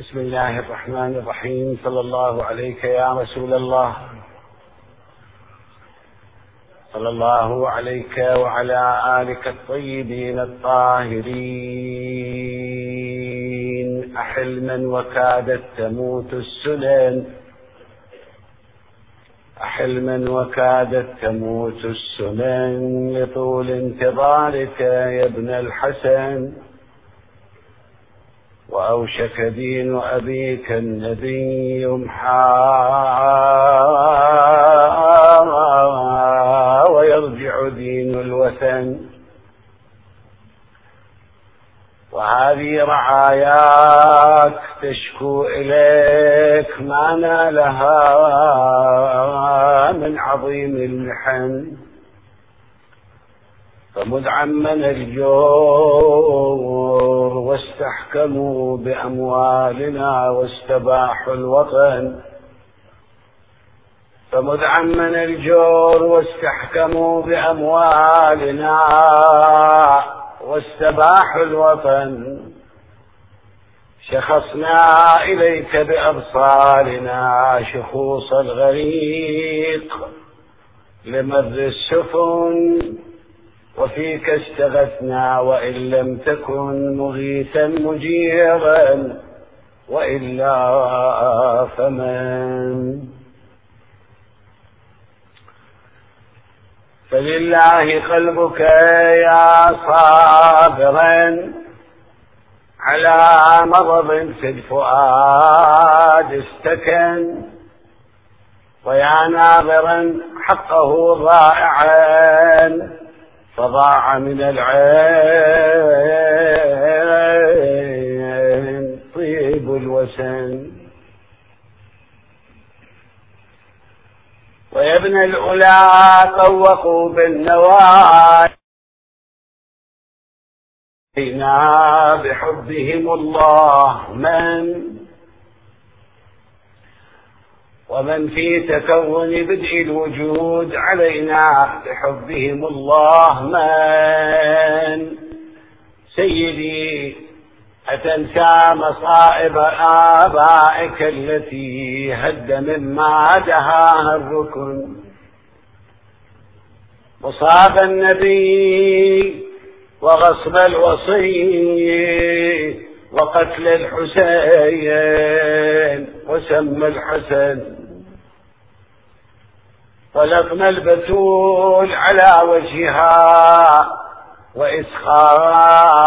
بسم الله الرحمن الرحيم. صلى الله عليك يا رسول الله. صلى الله عليك وعلى آلك الطيبين الطاهرين. أحلما وكادت تموت السنن أحلما وكادت تموت السنن لطول انتظارك يا ابن الحسن. وأوشك دين أبيك النبي يمحى ويرجع دين الوثن. وهذه رعاياك تشكو إليك ما نالها من عظيم المحن. فمذ عمن الجور واستحكموا بأموالنا واستباحوا الوطن. فمذ عمن الجور واستحكموا بأموالنا واستباحوا الوطن. شخصنا إليك بأبصارنا شخوص الغريق لمر السفن وفيك استغثنا وإن لم تكن مغيثا مجيرا وإلا فمن. فلله قلبك يا صابرا على مرض في الفؤاد استكن ويا ناظرا حقه ضائعا. فضاع من العين طيب الوسن. ويا ابن الأولى طوقوا بالنوايا بحبهم الله من ومن في تكون بدء الوجود علينا بحبهم الله من. سيدي أتنسى مصائب آبائك التي هد مما دهاها الركن. مصاب النبي وغصب الوصي وقتل الحسين وسم الحسن. ولطم البتول على وجهها وإسخاط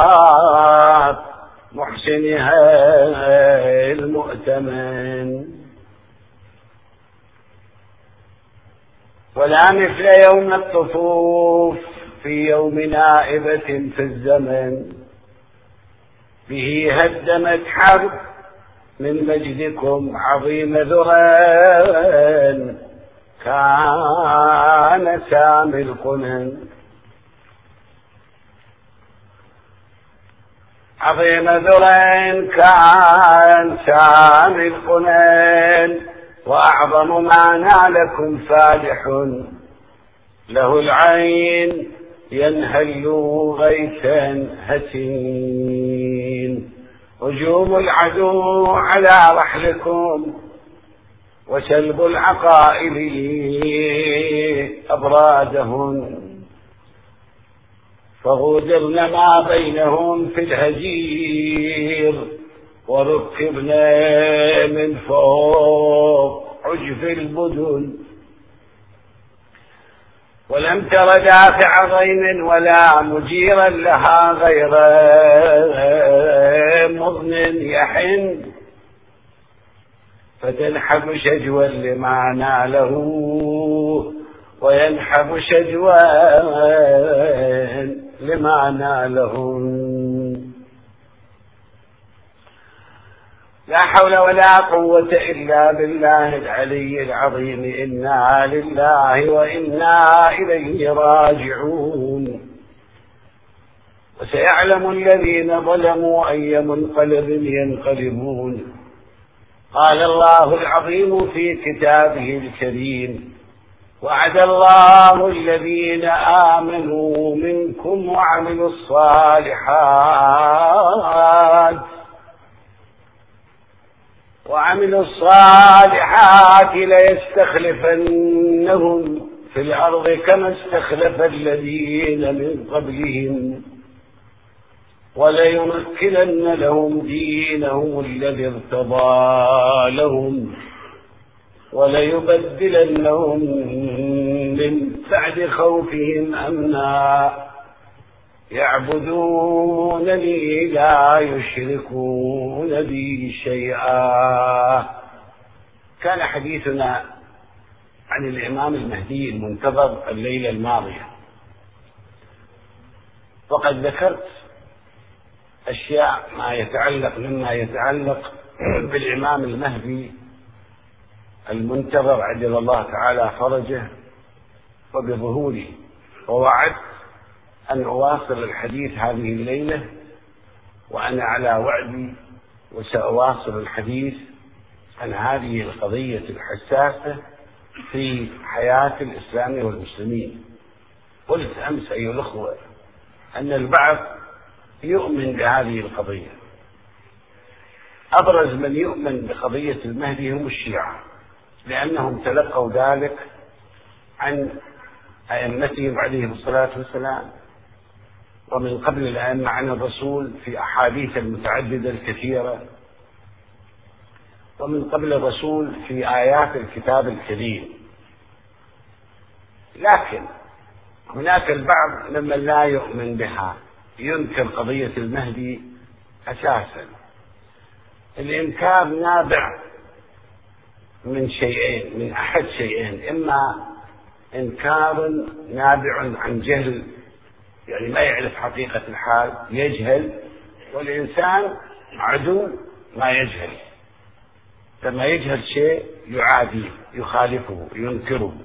محسنها المؤتمن. ولا مثل يوم الطفوف في يوم نائبة في الزمن. به هدمت حرب من مجدكم عظيم ذران كان سامي القنن عظيم ذرين كان سامي القنن وأعظم ما نالكم فالح له العين ينهل غيثا هتين هجوم العدو على رحلكم. وسلب العقائل أبرادهن فغودرن ما بينهم في الهجير وركبنا من فوق عجف البدن. ولم تر دافع ضيم ولا مجيرا لها غير مضن يحن. فتنحب شجوا لما ناله وينحب شجوا لما نالهن لا حول ولا قوة إلا بالله العلي العظيم إنا لله وإنا إليه راجعون. وسيعلم الذين ظلموا أي منقلب ينقلبون. قال الله العظيم في كتابه الكريم وعد الله الذين آمنوا منكم وعملوا الصالحات وعملوا الصالحات ليستخلفنهم في الأرض كما استخلف الذين من قبلهم. وليمكنن لهم دينهم الذي ارتضى لهم وليبدلنهم من بعد خوفهم أمنا يعبدونني لا يشركون بي شيئا. كان حديثنا عن الإمام المهدي المنتظر الليلة الماضية. وقد ذكرت أشياء ما يتعلق مما يتعلق بالإمام المهدي المنتظر عجل الله تعالى فرجه وبظهوره. ووعدت أن أواصل الحديث هذه الليلة وأنا على وعدي وسأواصل الحديث عن هذه القضية الحساسة في حياة الإسلام والمسلمين. قلت أمس أيها الأخوة أن البعض يؤمن بهذه القضية. أبرز من يؤمن بقضية المهدي هم الشيعة لأنهم تلقوا ذلك عن أئمتهم عليهم الصلاة والسلام. ومن قبل الأئمة عن الرسول في أحاديث المتعددة الكثيرة. ومن قبل الرسول في آيات الكتاب الكريم. لكن هناك البعض ممن لا يؤمن بها. ينكر قضية المهدي أساسا. الإنكار نابع من شيئين من أحد شيئين. إما إنكار نابع عن جهل يعني ما يعرف حقيقة الحال يجهل. والإنسان عدو ما يجهل. لما يجهل شيء يعاديه يخالفه ينكره.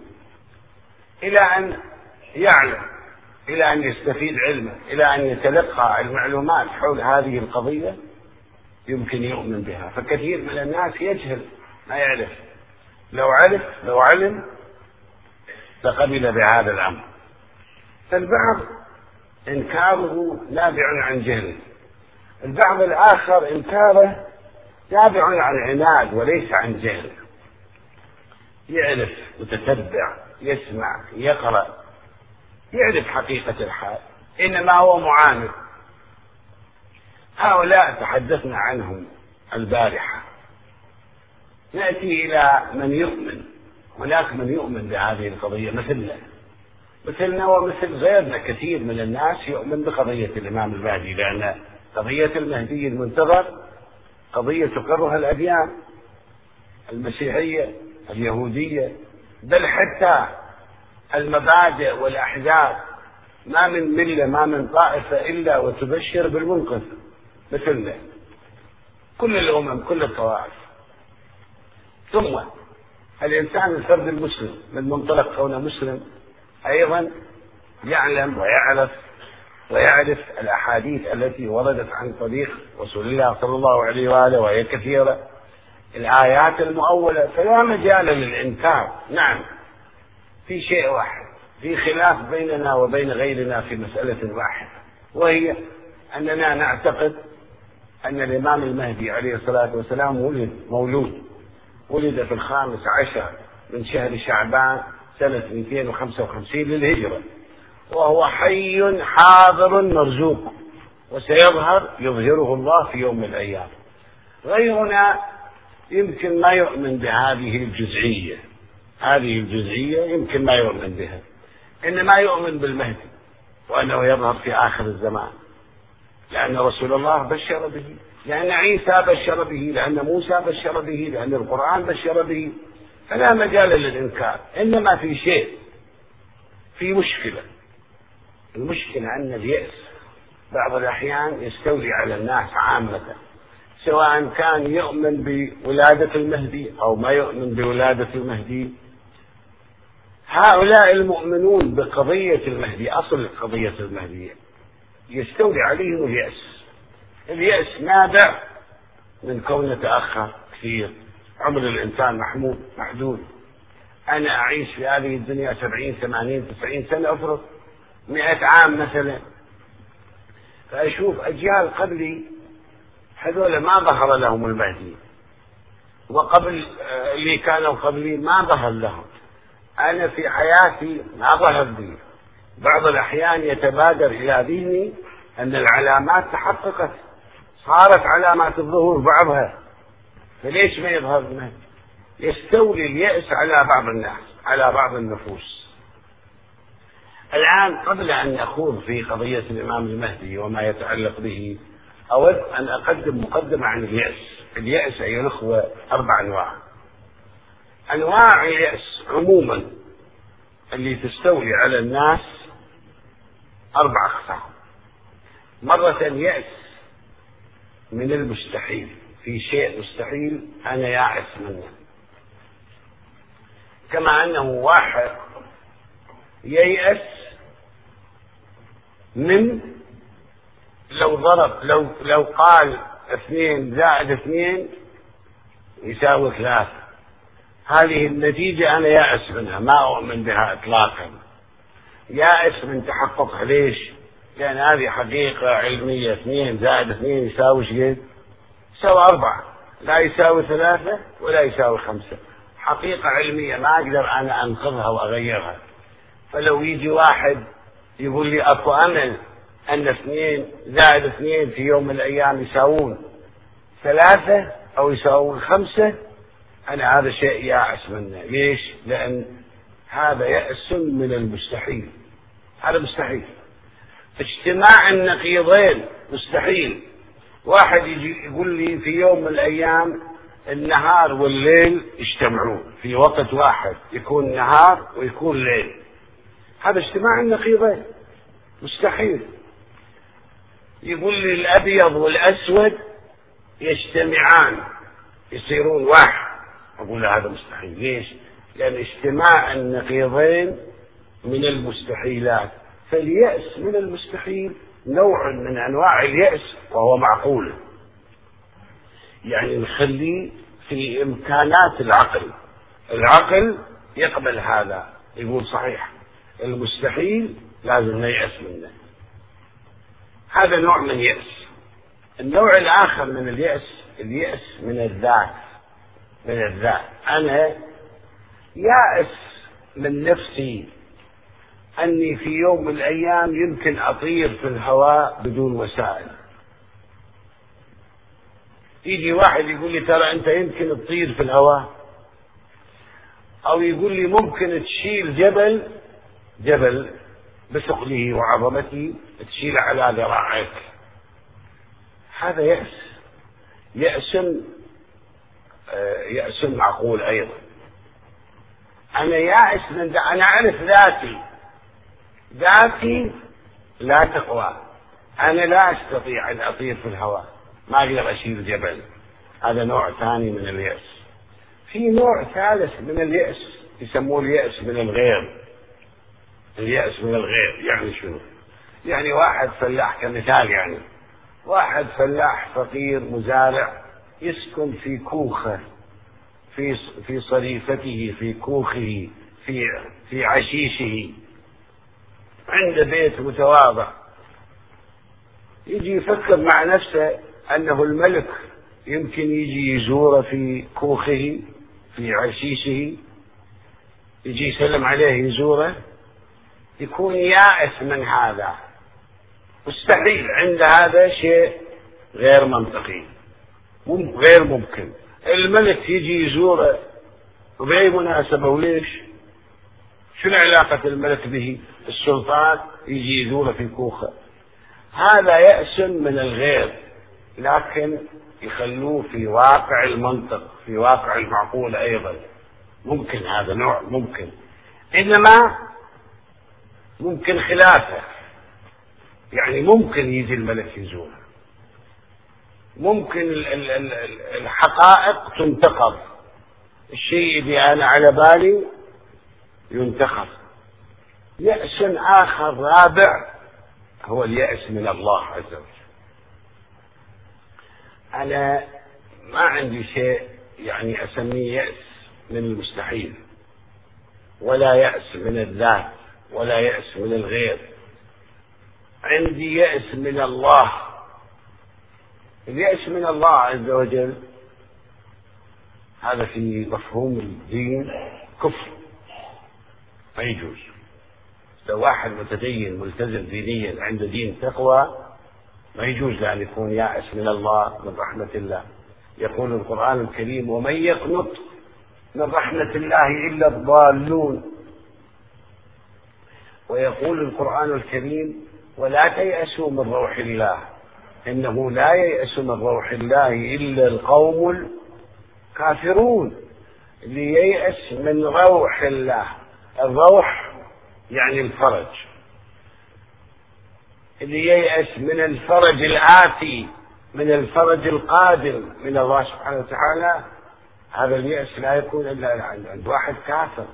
إلى أن يعلم إلى أن يستفيد علمه إلى أن يتلقى المعلومات حول هذه القضية يمكن يؤمن بها. فكثير من الناس يجهل ما يعرف. لو عرف لو علم لقبل بهذا الأمر. فالبعض إنكاره نابع عن جهل البعض الآخر إنكاره نابع عن عناد وليس عن جهل. يعرف يتتبع يسمع يقرأ. يعرف حقيقة الحال. إنما هو معاند. هؤلاء تحدثنا عنهم البارحة. نأتي إلى من يؤمن. هناك من يؤمن بهذه القضية مثلنا مثلنا ومثل غيرنا. كثير من الناس يؤمن بقضية الإمام المهدي لأن قضية المهدي المنتظر قضية تقرها الأديان المسيحية اليهودية بل حتى المبادئ والأحزاب ما من ملة ما من طائفة إلا وتبشر بالمنقذ. مثلنا كل الأمم كل الطوائف. ثم الإنسان الفرد المسلم من منطلق كونه مسلم أيضا يعلم ويعرف ويعرف الأحاديث التي وردت عن طريق رسول الله صلى الله عليه وآله وهي كثيرة. الآيات المؤولة فلا مجال للإنكار. نعم. في شيء واحد في خلاف بيننا وبين غيرنا في مسألة واحدة وهي أننا نعتقد أن الإمام المهدي عليه الصلاة والسلام ولد مولود ولد في الخامس عشر من شهر شعبان سنة 255 للهجرة وهو حي حاضر مرزوق وسيظهر يظهره الله في يوم من الأيام. غيرنا يمكن ما يؤمن بهذه الجزئية. هذه الجزئية يمكن ما يؤمن بها. إنما يؤمن بالمهدي وأنه يظهر في آخر الزمان. لأن رسول الله بشر به لأن عيسى بشر به لأن موسى بشر به لأن القرآن بشر به. فلا مجال للإنكار إنما في شيء في مشكلة. المشكلة أن اليأس بعض الأحيان يستولي على الناس عامة سواء كان يؤمن بولادة المهدي أو ما يؤمن بولادة المهدي. هؤلاء المؤمنون بقضية المهدي أصل قضية المهدي. يستولي عليهم اليأس. اليأس نابع من كونه تأخر كثير. عمر الإنسان محمود محدود. أنا أعيش في هذه الدنيا سبعين ثمانين تسعين سنة أفرض مئة عام مثلا. فأشوف أجيال قبلي هذول ما ظهر لهم المهدي. وقبل آه، اللي كانوا قبلي ما ظهر لهم. أنا في حياتي ما ظهر لي. بعض الأحيان يتبادر إلى ذهني أن العلامات تحققت. صارت علامات الظهور بعضها. فليش ما يظهر لنا؟ يستولي اليأس على بعض الناس على بعض النفوس. الآن قبل أن نخوض في قضية الإمام المهدي وما يتعلق به أود أن أقدم مقدمة عن اليأس. اليأس أيها الأخوة أربع أنواع. أنواع اليأس عموما اللي تستولي على الناس أربع أقسام. مرة يأس من المستحيل في شيء مستحيل أنا يائس منه. كما أنه واحد ييأس من لو ضرب لو لو قال اثنين زائد اثنين يساوي ثلاثة. هذه النتيجة أنا يائس منها ما أؤمن بها إطلاقا. يائس من تحققها ليش؟ لأن هذه حقيقة علمية اثنين زائد اثنين يساوي شيء يساوي أربعة. لا يساوي ثلاثة ولا يساوي خمسة. حقيقة علمية ما أقدر أنا أنقذها وأغيرها. فلو يجي واحد يقول لي أكو أمل أن اثنين زائد اثنين في يوم من الأيام يساوون ثلاثة أو يساوون خمسة أنا هذا شيء يائس منه. ليش؟ لأن هذا يأس من المستحيل. هذا مستحيل. اجتماع النقيضين مستحيل. واحد يجي يقول لي في يوم من الأيام النهار والليل يجتمعون. في وقت واحد يكون نهار ويكون ليل. هذا اجتماع النقيضين. مستحيل. يقول لي الأبيض والأسود يجتمعان. يصيرون واحد. أقول هذا مستحيل. ليش؟ لأن اجتماع النقيضين من المستحيلات. فاليأس من المستحيل نوع من أنواع اليأس وهو معقول. يعني نخليه في إمكانات العقل. العقل يقبل هذا. يقول صحيح. المستحيل لازم نيأس منه. هذا نوع من يأس النوع الآخر من اليأس اليأس من الذات. من الذات. أنا يائس من نفسي أني في يوم من الأيام يمكن أطير في الهواء بدون وسائل. يجي واحد يقول لي ترى أنت يمكن تطير في الهواء؟ أو يقول لي ممكن تشيل جبل؟ جبل بثقله وعظمته تشيل على ذراعيك هذا يأس. يأس يأس معقول أيضا. أنا يائس من أنا أعرف ذاتي. ذاتي لا تقوى. أنا لا أستطيع أن أطير في الهواء. ما أقدر أشيل جبل. هذا نوع ثاني من اليأس. في نوع ثالث من اليأس يسموه اليأس من الغير. اليأس من الغير يعني شنو؟ يعني واحد فلاح كمثال يعني. واحد فلاح فقير مزارع يسكن في كوخه في في صريفته في كوخه في في عشيشه. عنده بيت متواضع. يجي يفكر مع نفسه أنه الملك. يمكن يجي يزوره في كوخه في عشيشه. يجي يسلم عليه يزوره. يكون يائس من هذا. مستحيل عند هذا شيء غير منطقي. غير ممكن. الملك يجي يزوره وبأي مناسبة وليش؟ شنو علاقة الملك به؟ السلطان يجي يزوره في كوخة. هذا يأس من الغير لكن يخلوه في واقع المنطق في واقع المعقول أيضا. ممكن هذا نوع ممكن. إنما ممكن خلافه. يعني ممكن يجي الملك يزوره. ممكن الحقائق تنتقض. الشيء اللي أنا على بالي ينتقض. يأس آخر رابع هو اليأس من الله عز وجل. أنا ما عندي شيء يعني أسميه يأس من المستحيل. ولا يأس من الذات ولا يأس من الغير. عندي يأس من الله. اليأس من الله عز وجل؟ هذا في مفهوم الدين كفر. ما يجوز. لو واحد متدين ملتزم دينيا عنده دين تقوى ما يجوز له أن يكون يائس من الله من رحمة الله. يقول القرآن الكريم ومن يقنط من رحمة الله إلا الضالون. ويقول القرآن الكريم ولا تيأسوا من روح الله. إنه لا ييأس من روح الله إلا القوم الكافرون. لييأس من روح الله. الروح يعني الفرج. اللي ييأس من الفرج الآتي من الفرج القادم من الله سبحانه وتعالى. هذا اليأس لا يكون إلا عند واحد كافر.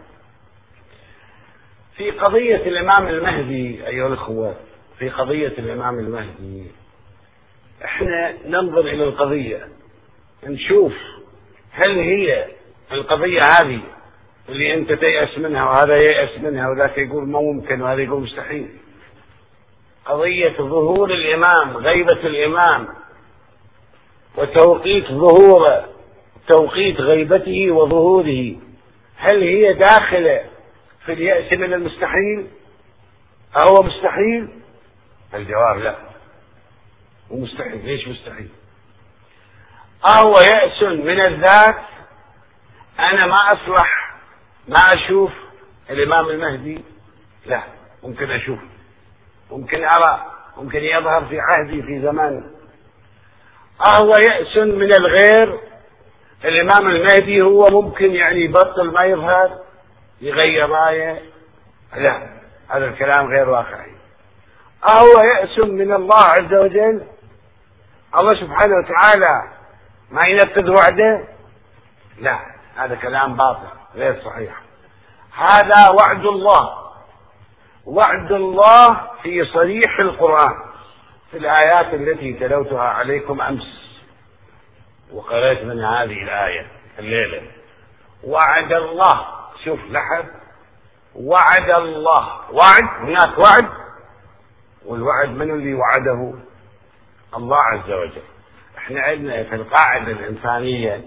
في قضية الإمام المهدي أيها الأخوة في قضية الإمام المهدي إحنا ننظر إلى القضية نشوف هل هي القضية هذه اللي أنت تيأس منها وهذا ييأس منها وذاك يقول ما ممكن وهذا يقول مستحيل. قضية ظهور الإمام غيبة الإمام وتوقيت ظهوره توقيت غيبته وظهوره. هل هي داخلة في اليأس من المستحيل؟ أهو مستحيل؟ الجواب لا. ومستحيل. ليش مستحيل؟ أهو يأس من الذات. أنا ما أصلح ما أشوف. الإمام المهدي لا ممكن أشوف. ممكن أرى. ممكن يظهر في عهدي في زماني أهو يأس من الغير. الإمام المهدي هو ممكن يعني يبطل ما يظهر يغير رأية. لا هذا الكلام غير واقعي. أهو يأس من الله عز وجل. الله سبحانه وتعالى ما ينفذ وعده؟ لا هذا كلام باطل غير صحيح. هذا وعد الله. وعد الله في صريح القرآن في الآيات التي تلوتها عليكم أمس. وقرأت من هذه الآية الليلة. وعد الله. شوف لحظ وعد الله. وعد؟ هناك وعد؟ والوعد من اللي وعده؟ الله عز وجل. إحنا عندنا في القاعدة الإنسانية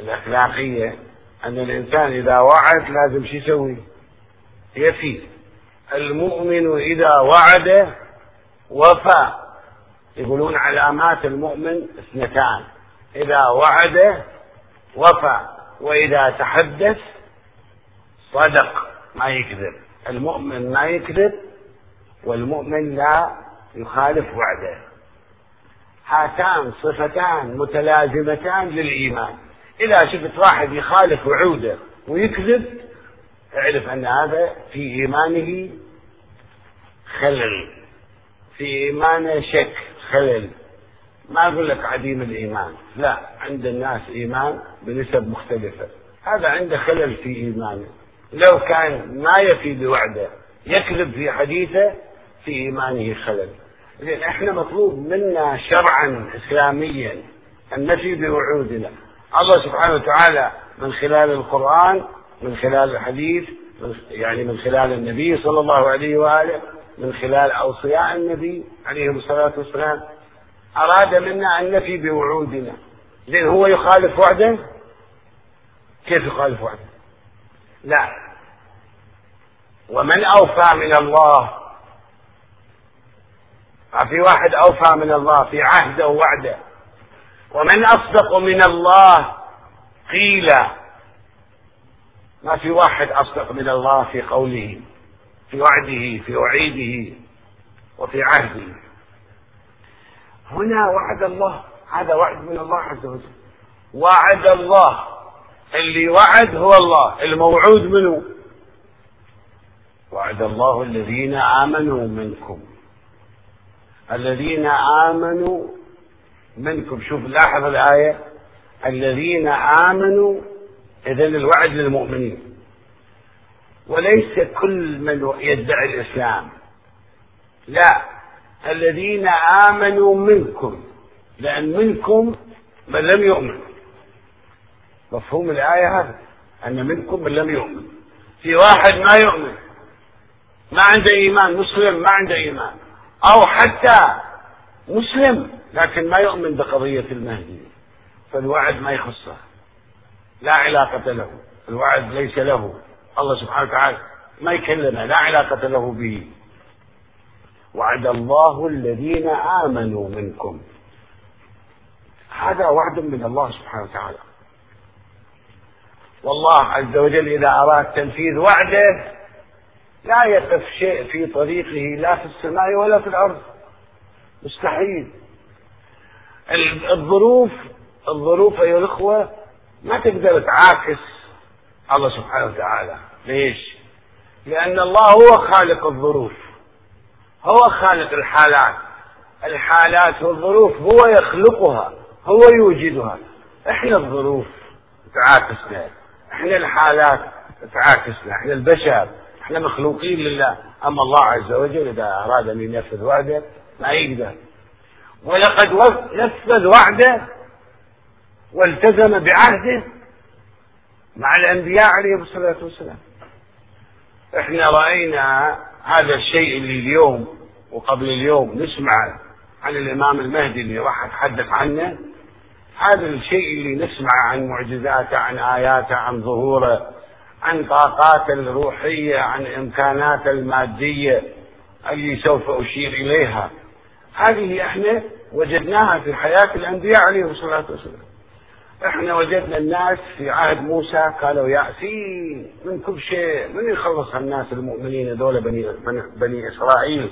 الأخلاقية أن الإنسان إذا وعد لازم شو يسوي؟ يفي. المؤمن إذا وعد وفى. يقولون علامات المؤمن اثنتان. إذا وعد وفى وإذا تحدث صدق ما يكذب. المؤمن ما يكذب والمؤمن لا يخالف وعده. هاتان صفتان متلازمتان للإيمان. إذا شفت واحد يخالف وعوده ويكذب اعرف أن هذا في إيمانه خلل. في إيمانه شك خلل. ما أقول لك عديم الإيمان. لا عند الناس إيمان بنسب مختلفة. هذا عنده خلل في إيمانه. لو كان ما يفي بوعده يكذب في حديثه في إيمانه خلل. إحنا مطلوب منا شرعا إسلاميا أن نفي بوعودنا. الله سبحانه وتعالى من خلال القرآن من خلال الحديث يعني من خلال النبي صلى الله عليه وآله من خلال أوصياء النبي عليه الصلاة والسلام أراد منا أن نفي بوعودنا. لأن هو يخالف وعده؟ كيف يخالف وعده؟ لا. ومن أوفى من الله في واحد أوفى من الله في عهده ووعده ومن أصدق من الله قيل ما في واحد أصدق من الله في قوله في وعده في وعيده وفي عهده. هنا وعد الله هذا وعد من الله عز وجل. وعد الله اللي وعد هو الله الموعود منه. وعد الله الذين آمنوا منكم. الذين آمنوا منكم. شوف لاحظ الآية. الذين آمنوا إذا الوعد للمؤمنين. وليس كل من يدعي الإسلام. لا الذين آمنوا منكم. لأن منكم من لم يؤمن. مفهوم الآية هذا أن منكم من لم يؤمن. في واحد ما يؤمن ما عنده إيمان مسلم ما عنده إيمان. أو حتى مسلم لكن ما يؤمن بقضية المهدي فالوعد ما يخصه. لا علاقة له الوعد ليس له. الله سبحانه وتعالى ما يكلمه لا علاقة له به. وعد الله الذين آمنوا منكم. هذا وعد من الله سبحانه وتعالى. والله عز وجل إذا أراد تنفيذ وعده لا يقف شيء في طريقه لا في السماء ولا في الأرض. مستحيل. الظروف الظروف أيها الأخوة ما تقدر تعاكس الله سبحانه وتعالى. ليش؟ لأن الله هو خالق الظروف. هو خالق الحالات. الحالات والظروف هو يخلقها هو يوجدها. إحنا الظروف تعاكسنا إحنا الحالات تعاكسنا إحنا البشر. إحنا مخلوقين لله. أما الله عز وجل إذا اراد أن ينفذ وعده ما يقدر. ولقد نفذ وعده والتزم بعهده مع الأنبياء عليهم الصلاة والسلام. إحنا رأينا هذا الشيء اللي اليوم وقبل اليوم نسمع عن الإمام المهدي اللي راح اتحدث عنه. هذا الشيء اللي نسمع عن معجزاته عن آياته عن ظهوره. عن طاقاته الروحية عن امكاناته المادية اللي سوف أشير إليها. هذه إحنا وجدناها في حياة الأنبياء عليهم الصلاة والسلام. إحنا وجدنا الناس في عهد موسى كانوا يأسين من كل شيء من يخلص الناس المؤمنين دول بني, بني إسرائيل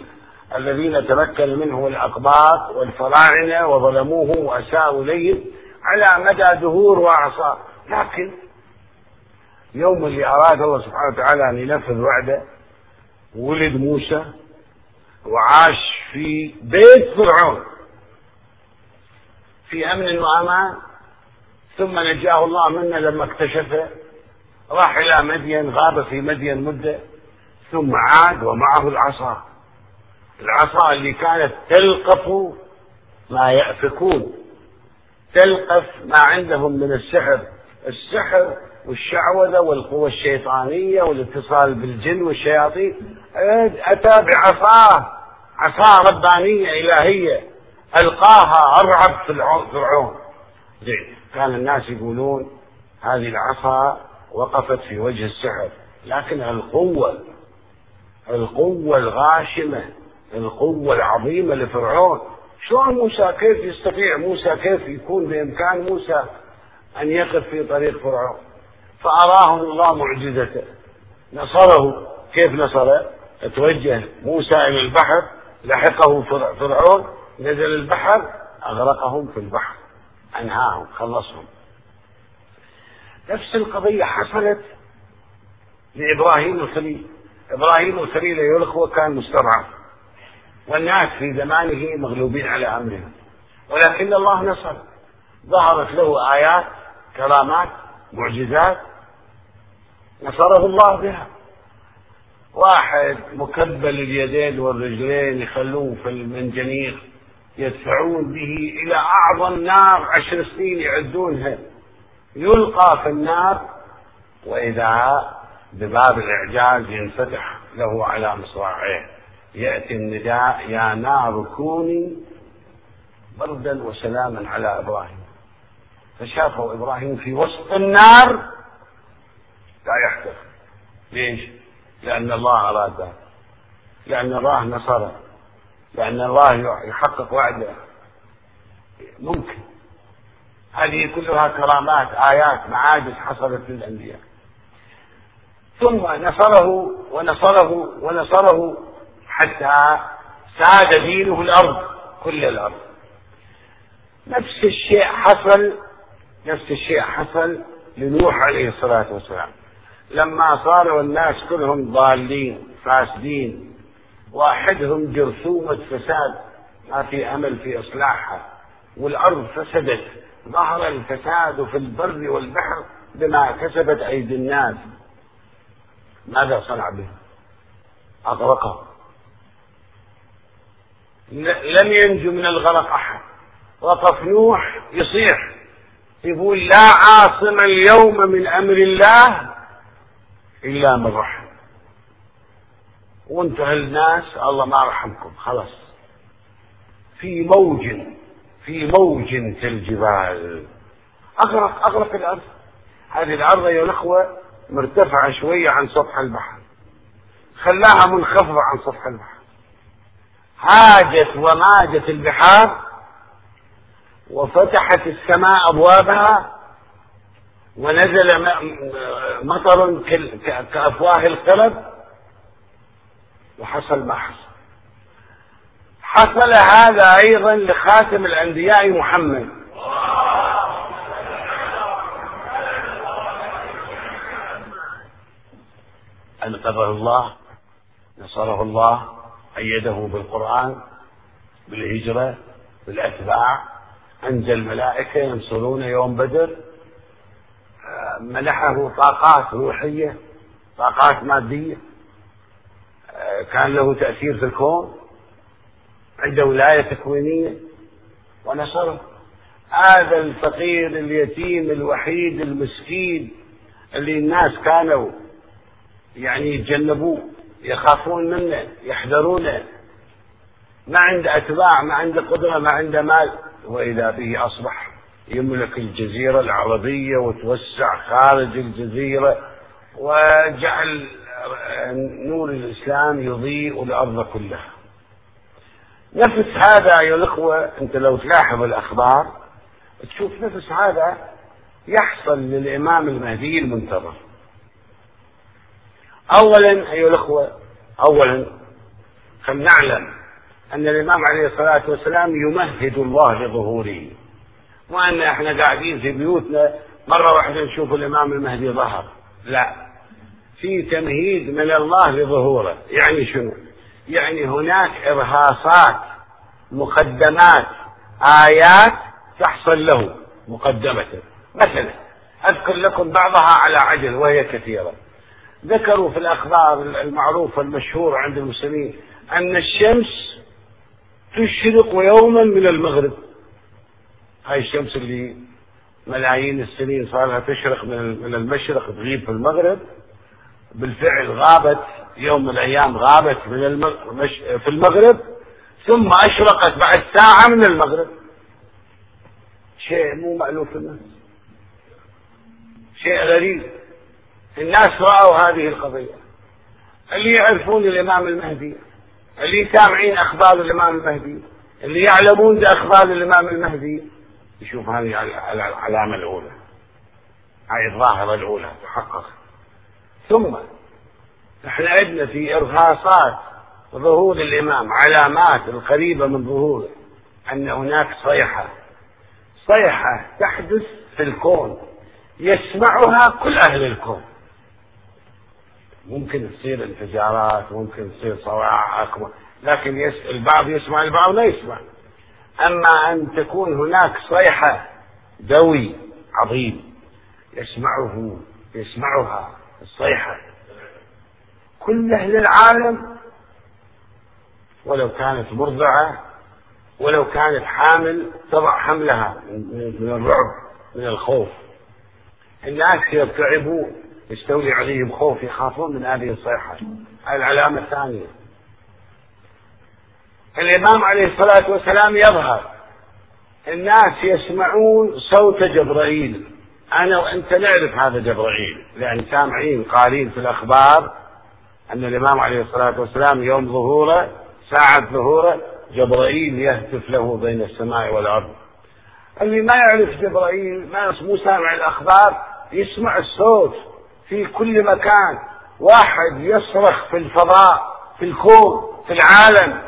الذين تمكن منهم الأقباط والفراعنة وظلموهم وأساءوا إليهم على مدى دهور وأعصار. لكن يوم اللي أراد الله سبحانه وتعالى أن ينفذ وعده ولد موسى وعاش في بيت فرعون في أمن وأمان ثم نجاه الله منا لما اكتشفه راح إلى مدين غاب في مدين مدة ثم عاد ومعه العصا. العصا اللي كانت تلقف ما يأفكون تلقف ما عندهم من السحر. السحر والشعوذة والقوة الشيطانية والاتصال بالجن والشياطين. أتى بعصاه عصا ربانية إلهية ألقاها أرعب فرعون زين كان الناس يقولون هذه العصا وقفت في وجه السحر لكن القوة القوة الغاشمة القوة العظيمة لفرعون. شلون موسى كيف يستطيع موسى كيف يكون بإمكان موسى أن يقف في طريق فرعون؟ فأراهم الله معجزته. نصره. كيف نصره؟ توجه موسى إلى البحر لحقه فرعون نزل البحر أغرقهم في البحر أنهاهم خلصهم. نفس القضية حصلت لإبراهيم الخليل. إبراهيم الخليل أيها الأخوة كان مستضعف. والناس في زمانه مغلوبين على أمرهم. ولكن الله نصر. ظهرت له آيات كرامات معجزات نصره الله بها. واحد مكبل اليدين والرجلين يخلوه في المنجنيق يدفعون به إلى أعظم نار عشر سنين يعدونها. يلقى في النار وإذا بباب الإعجاز ينفتح له على مصراعيه. يأتي النداء يا نار كوني بردا وسلاما على إبراهيم. فشافوا إبراهيم في وسط النار لا يحدث ليش؟ لأن الله ذلك لأن الله نصره. لأن الله يحقق وعده. ممكن. هذه كلها كرامات آيات معاجز حصلت للأنبياء. ثم نصره ونصره ونصره حتى ساد دينه الأرض كل الأرض. نفس الشيء حصل نفس الشيء حصل لنوح عليه الصلاة والسلام. لما صاروا الناس كلهم ضالين فاسدين واحدهم جرثومة فساد ما في أمل في إصلاحها. والأرض فسدت ظهر الفساد في البر والبحر بما كسبت أيدي الناس. ماذا صنع به؟ أغرقه. لم ينجو من الغرق أحد. وقف نوح يصيح. يقول لا عاصم اليوم من أمر الله إلا من رحم. وانتهى الناس الله ما رحمكم خلاص. في موج في موج كالجبال أغرق أغرق الأرض. هذه الأرض أيها الأخوة مرتفعة شوية عن سطح البحر. خلاها منخفضة عن سطح البحر. هاجت وماجت البحار وفتحت السماء أبوابها ونزل مطر كأفواه القرب وحصل ما حصل. حصل هذا أيضا لخاتم الأنبياء محمد. أنقذه الله نصره الله أيده بالقرآن بالهجرة بالأتباع. أنزل الملائكة ينصرون يوم بدر منحه طاقات روحية طاقات مادية كان له تأثير في الكون عنده ولاية تكوينية ونصره. هذا الفقير اليتيم الوحيد المسكين اللي الناس كانوا يعني يتجنبوه يخافون منه يحذرونه. ما عنده أتباع ما عنده قدرة ما عنده مال. وإذا به أصبح يملك الجزيرة العربية وتوسع خارج الجزيرة وجعل نور الإسلام يضيء الأرض كلها. نفس هذا أيها الأخوة أنت لو تلاحظ الأخبار تشوف نفس هذا يحصل للإمام المهدي المنتظر. أولا أيها الأخوة أولا فلنعلم أن الإمام عليه الصلاة والسلام يمهد الله لظهوره. وأن إحنا قاعدين في بيوتنا مرة واحدة نشوف الإمام المهدي ظهر. لا. في تمهيد من الله لظهوره. يعني شنو؟ يعني هناك إرهاصات مقدمات آيات تحصل له مقدمة. مثلا أذكر لكم بعضها على عجل وهي كثيرة. ذكروا في الأخبار المعروفة المشهورة عند المسلمين أن الشمس تشرق يوما من المغرب. هاي الشمس اللي ملايين السنين صار لها تشرق من المشرق تغيب في المغرب. بالفعل غابت يوم من الأيام غابت من المغرب في المغرب ثم أشرقت بعد ساعة من المغرب. شيء مو مألوف الناس. شيء غريب. الناس رأوا هذه القضية. اللي يعرفون الإمام المهدي. اللي سامعين أخبار الإمام المهدي اللي يعلمون بأخبار الإمام المهدي. يشوف هذه العلامة الأولى. هاي الظاهرة الأولى تحقق. ثم إحنا عندنا في إرهاصات ظهور الإمام علامات القريبة من ظهوره أن هناك صيحة. صيحة تحدث في الكون يسمعها كل أهل الكون. ممكن تصير انفجارات ممكن تصير صواعق لكن يس... البعض يسمع البعض لا يسمع. أما أن تكون هناك صيحة دوي عظيم يسمعه يسمعها الصيحة كل أهل العالم ولو كانت مرضعة ولو كانت حامل تضع حملها من الرعب من الخوف. الناس يرتعبوا يستولي عليهم خوف يخافون من هذه الصيحة. العلامة الثانية. الإمام عليه الصلاة والسلام يظهر. الناس يسمعون صوت جبرائيل. أنا وأنت نعرف هذا جبرائيل. لأن سامعين قارين في الأخبار أن الإمام عليه الصلاة والسلام يوم ظهوره ساعة ظهوره جبرائيل يهتف له بين السماء والأرض. اللي ما يعرف جبرائيل ما مو سامع الأخبار يسمع الصوت. في كل مكان. واحد يصرخ في الفضاء في الكون في العالم.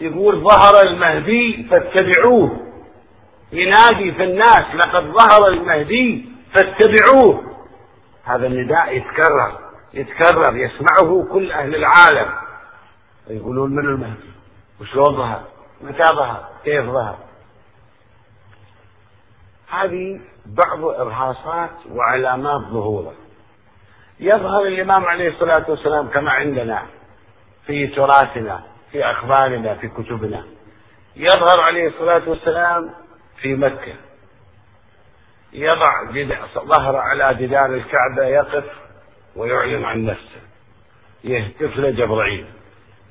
يقول ظهر المهدي فاتبعوه. ينادي في الناس لقد ظهر المهدي فاتبعوه. هذا النداء يتكرر يتكرر يسمعه كل أهل العالم. يقولون من المهدي؟ وشلون ظهر؟ متى ظهر؟ كيف ظهر؟ هذه بعض إرهاصات وعلامات ظهوره. يظهر الإمام عليه الصلاة والسلام كما عندنا في تراثنا في أخبارنا في كتبنا. يظهر عليه الصلاة والسلام في مكة. يضع ظهر على جدار الكعبة يقف ويعلن عن نفسه. يهتف له جبرائيل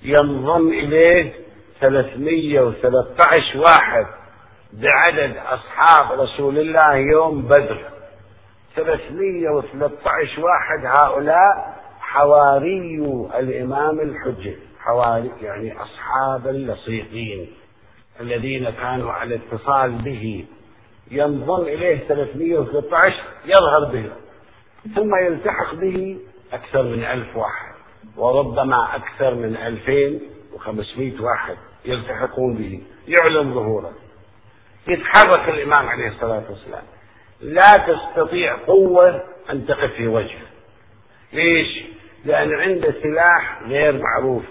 ينضم إليه 313 واحد بعدد أصحاب رسول الله يوم بدر. 313 واحد هؤلاء حواري الإمام الحجة. حواري يعني أصحاب اللصيقين الذين كانوا على اتصال به. ينضم إليه 313 يظهر به ثم يلتحق به أكثر من ألف واحد وربما أكثر من ألفين وخمسمائة واحد يلتحقون به يعلن ظهوره. يتحرك الإمام عليه الصلاة والسلام. لا تستطيع قوة أن تقف في وجهه ليش؟ لأن عنده سلاح غير معروف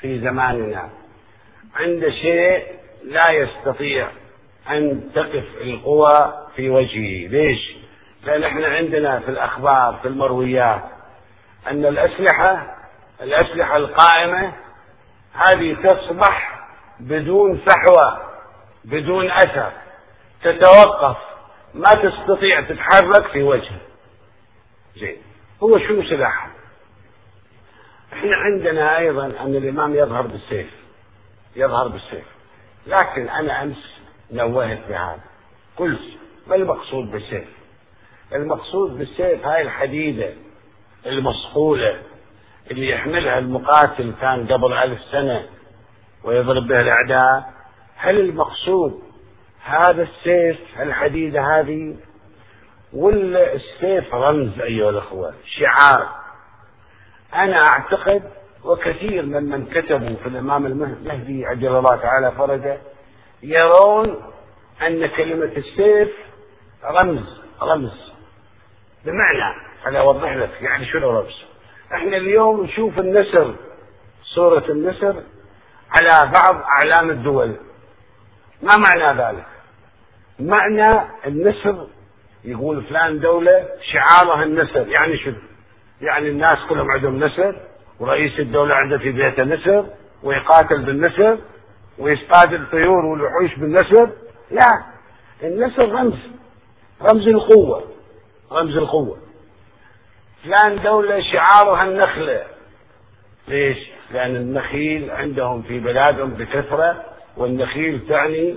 في زماننا عنده شيء لا يستطيع أن تقف القوى في وجهه ليش؟ لأن إحنا عندنا في الأخبار في المرويات أن الأسلحة الأسلحة القائمة هذه تصبح بدون فحوى بدون أثر تتوقف ما تستطيع تتحرك في وجهه. زين. هو شو سلاحه إحنا عندنا أيضا أن الإمام يظهر بالسيف. يظهر بالسيف. لكن أنا أمس نوهت بهذا. قلت ما المقصود بالسيف؟ المقصود بالسيف هاي الحديدة المصقولة اللي يحملها المقاتل كان قبل ألف سنة ويضرب بها الأعداء. هل المقصود هذا السيف الحديدة هذه ولا السيف رمز أيها الأخوة شعار. أنا أعتقد وكثير ممن كتبوا في الإمام المهدي عجل الله تعالى فرجه يرون أن كلمة السيف رمز رمز. بمعنى أنا أوضح لك يعني شنو رمز. إحنا اليوم نشوف النسر صورة النسر على بعض أعلام الدول. ما معنى ذلك؟ معنى النسر يقول فلان دولة شعارها النسر يعني شنو؟ يعني الناس كلهم عندهم نسر ورئيس الدولة عنده في بيته نسر ويقاتل بالنسر ويصطاد الطيور والوحوش بالنسر لا النسر رمز رمز القوة رمز القوة. فلان دولة شعارها النخلة. ليش؟ لأن النخيل عندهم في بلادهم بكثرة والنخيل تعني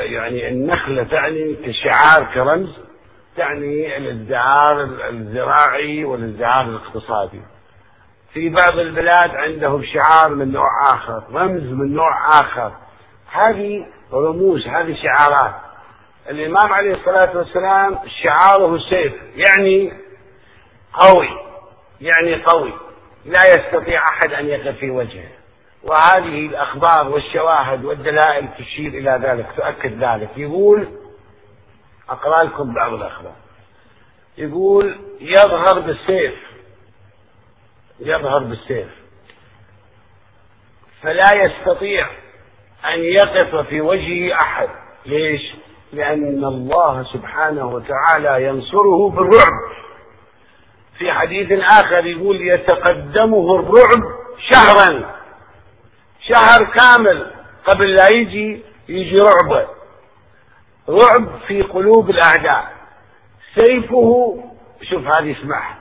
يعني النخلة تعني كشعار كرمز تعني الازدهار الزراعي والازدهار الاقتصادي. في بعض البلاد عندهم شعار من نوع آخر رمز من نوع آخر. هذه رموز هذه شعارات. الإمام عليه الصلاة والسلام شعاره السيف يعني قوي يعني قوي. لا يستطيع أحد أن يقف في وجهه. وهذه الأخبار والشواهد والدلائل تشير إلى ذلك تؤكد ذلك. يقول أقرأ لكم بعض الأخبار. يقول يظهر بالسيف. يظهر بالسيف. فلا يستطيع أن يقف في وجهه أحد. ليش؟ لأن الله سبحانه وتعالى ينصره بالرعب. في حديث آخر يقول يتقدمه الرعب شهرا. شهر كامل قبل لا يجي يجي رعبه رعب في قلوب الأعداء. سيفه شوف هذه اسمعها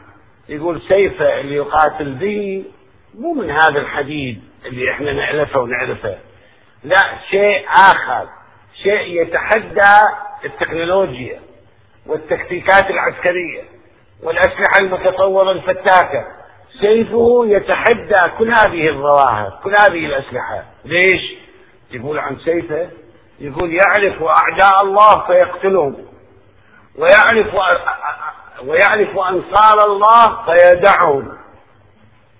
يقول سيفه اللي يقاتل به مو من هذا الحديد اللي إحنا نألفه ونعرفه. لا شيء آخر. شيء يتحدى التكنولوجيا والتكتيكات العسكرية والأسلحة المتطورة الفتاكة. سيفه يتحدى كل هذه الظواهر كل هذه الأسلحة؟ ليش؟ يقول عن سيفه يقول يعرف أعداء الله فيقتلهم ويعرف ويعرف أنصار الله فيدعهم.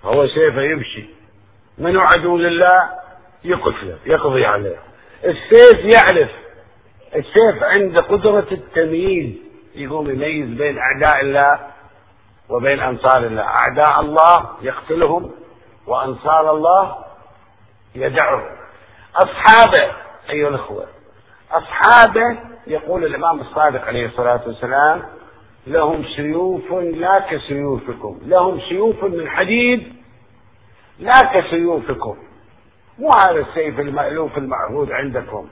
هو سيفه يمشي. من عدو لله؟ يقتله يقضي عليه. السيف يعرف. السيف عنده قدرة التمييز يقوم يميز بين أعداء الله وبين أنصار الله. أعداء الله يقتلهم وأنصار الله يدعهم. أصحابه أيها الأخوة أصحابه يقول الإمام الصادق عليه الصلاة والسلام لهم سيوف لا كسيوفكم. لهم سيوف من حديد لا كسيوفكم. مو هذا السيف المألوف المعهود عندكم.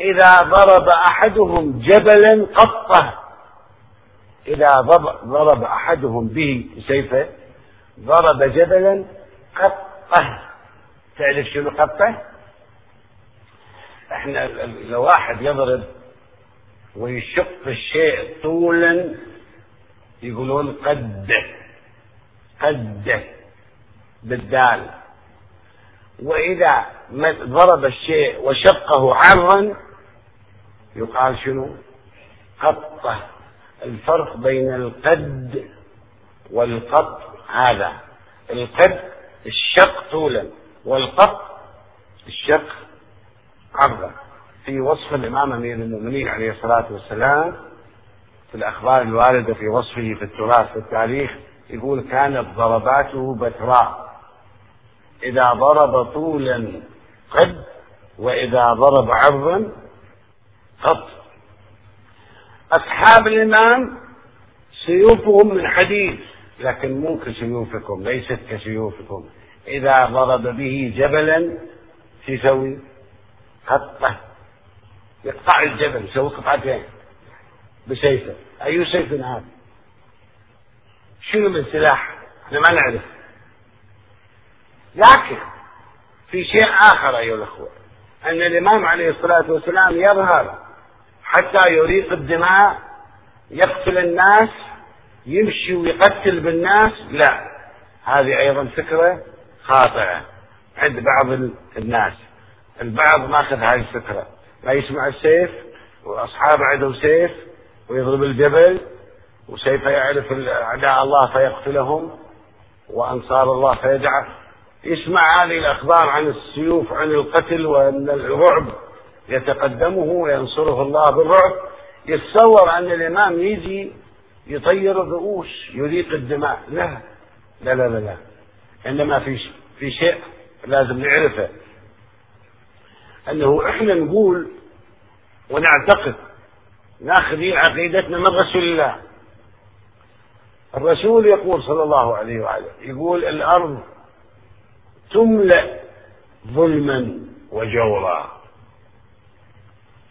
إذا ضرب أحدهم جبلا قطة إذا ضرب أحدهم به سيفه ضرب جبلا قطه. تعرف شنو قطه؟ إحنا لو واحد يضرب ويشق الشيء طولا يقولون قد قد بالدال. وإذا ضرب الشيء وشقه عرضا يقال شنو؟ قطة. الفرق بين القد والقط هذا. القد الشق طولا والقط الشق عرضا. في وصف الإمام أمير المؤمنين عليه الصلاة والسلام في الأخبار الواردة في وصفه في التراث في التاريخ يقول كانت ضرباته بتراء. إذا ضرب طولا قد وإذا ضرب عرضا قط. أصحاب الإمام سيوفهم من حديد لكن مو كسيوفكم ليست كسيوفكم. إذا ضرب به جبلا يسوي قطة يقطع الجبل يسوي قطعتين بسيفه. أي سيف هذا؟ شنو من سلاح؟ إحنا ما نعرف. لكن في شيء آخر أيها الأخوة أن الإمام عليه الصلاة والسلام يظهر حتى يريق الدماء يقتل الناس يمشي ويقتل بالناس لا. هذه أيضا فكرة خاطئة عند بعض الناس. البعض ماخذ هذه الفكرة. لا يسمع السيف وأصحابه عندهم سيف ويضرب الجبل وسيف يعرف أعداء الله فيقتلهم وأنصار الله فيدعى يسمع هذه الأخبار عن السيوف عن القتل وأن الرعب. يتقدمه وينصره الله بالرعب. يتصور أن الإمام يجي يطير الرؤوس يريق الدماء. لا لا لا لا, لا. إنما في في شيء لازم نعرفه. أنه إحنا نقول ونعتقد ناخذين عقيدتنا من رسول الله. الرسول يقول صلى الله عليه وآله يقول الأرض تملأ ظلما وجورا.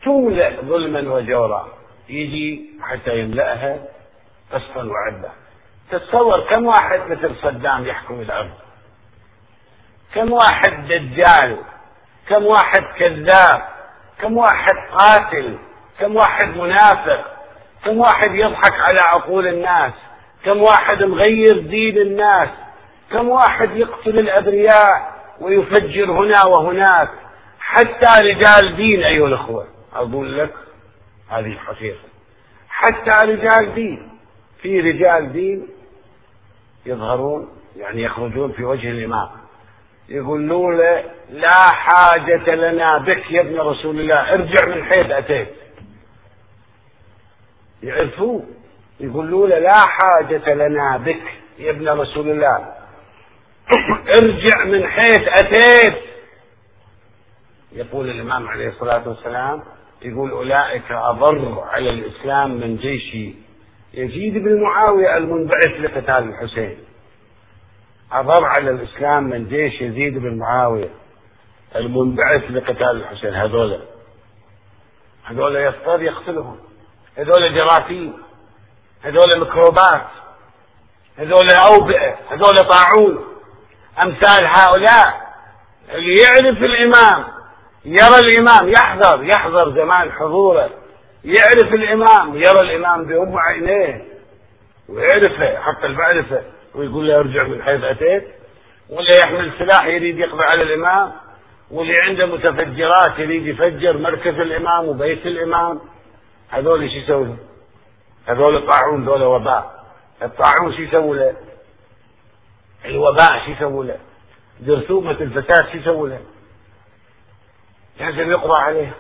تملأ ظلما وجورا. يجي حتى يملأها قسطا وعدلا تتصور كم واحد مثل صدام يحكم الأرض؟ كم واحد دجال؟ كم واحد كذاب؟ كم واحد قاتل؟ كم واحد منافق؟ كم واحد يضحك على عقول الناس؟ كم واحد مغير دين الناس؟ كم واحد يقتل الأبرياء ويفجر هنا وهناك؟ حتى رجال دين أيها الأخوة. أقول لك هذه حقيقة. حتى رجال دين في رجال دين يظهرون يعني يخرجون في وجه الإمام. يقولون له لا حاجة لنا بك يا ابن رسول الله ارجع من حيث أتيت. يعرفوه يقولوا له لا حاجة لنا بك يا ابن رسول الله. ارجع من حيث أتيت. يقول الإمام عليه الصلاة والسلام يقول أولئك أضر على الإسلام من جيش يزيد بن معاوية المنبعث لقتال الحسين. أضر على الإسلام من جيش يزيد بن معاوية المنبعث لقتال الحسين. هذولا هذولا يضطر يقتلهم. هذولا جراثيم. هذولا ميكروبات. هذولا أوبئة. هذولا طاعون. أمثال هؤلاء. اللي يعرف الإمام. يرى الإمام يحذر يحذر زمان حضوره. يعرف الإمام يرى الإمام بأم عينيه. ويعرفه حتى المعرفة. ويقول له ارجع من حيث أتيت. ولا يحمل سلاح يريد يقضي على الإمام. واللي عنده متفجرات يريد يفجر مركز الإمام وبيت الإمام. هذول شو يسوي هذول الطاعون ذول وباء. الطاعون شو يسوي له؟ الوباء شو يسوي له؟ جرثومة الفساد شو يسوي له؟ لازم يقضى عليها.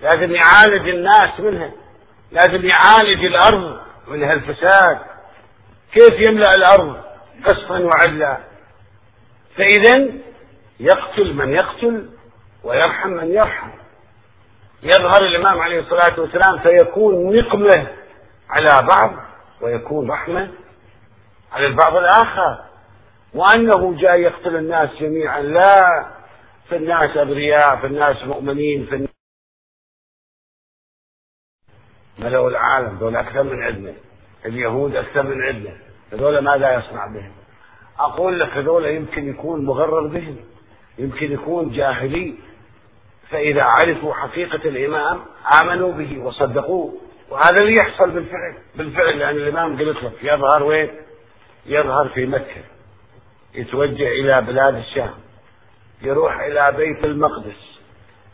لازم يعالج الناس منها. لازم يعالج الأرض من هالفساد كيف يملأ الأرض؟ قسطا وعدلا. فإذا يقتل من يقتل ويرحم من يرحم. يظهر الإمام عليه الصلاة والسلام فيكون نقمة على بعض ويكون رحمة على البعض الآخر. وأنه جاء يقتل الناس جميعا. لا. في الناس أبرياء في الناس مؤمنين في الناس ملأوا العالم دول أكثر من عندنا اليهود أكثر من عندنا هذول ماذا يصنع بهم؟ أقول لك هذول يمكن يكون مغرر بهم يمكن يكون جاهلي. فإذا عرفوا حقيقة الإمام آمنوا به وصدقوه. وهذا اللي يحصل بالفعل بالفعل لأن الإمام قلت لك يظهر وين؟ يظهر في مكة. يتوجه إلى بلاد الشام. يروح إلى بيت المقدس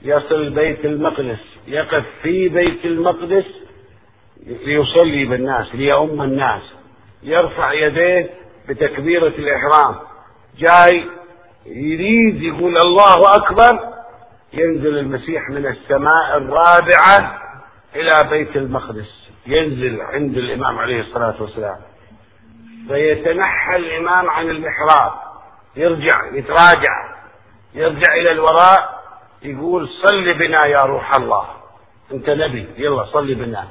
يصل بيت المقدس يقف في بيت المقدس ليصلي بالناس ليؤم الناس يرفع يديه بتكبيرة الإحرام. جاي يريد يقول الله أكبر ينزل المسيح من السماء الرابعة إلى بيت المقدس ينزل عند الإمام عليه الصلاة والسلام. فيتنحى الإمام عن المحراب يرجع يتراجع. يرجع إلى الوراء يقول صل بنا يا روح الله. أنت نبي يلا صل بنا.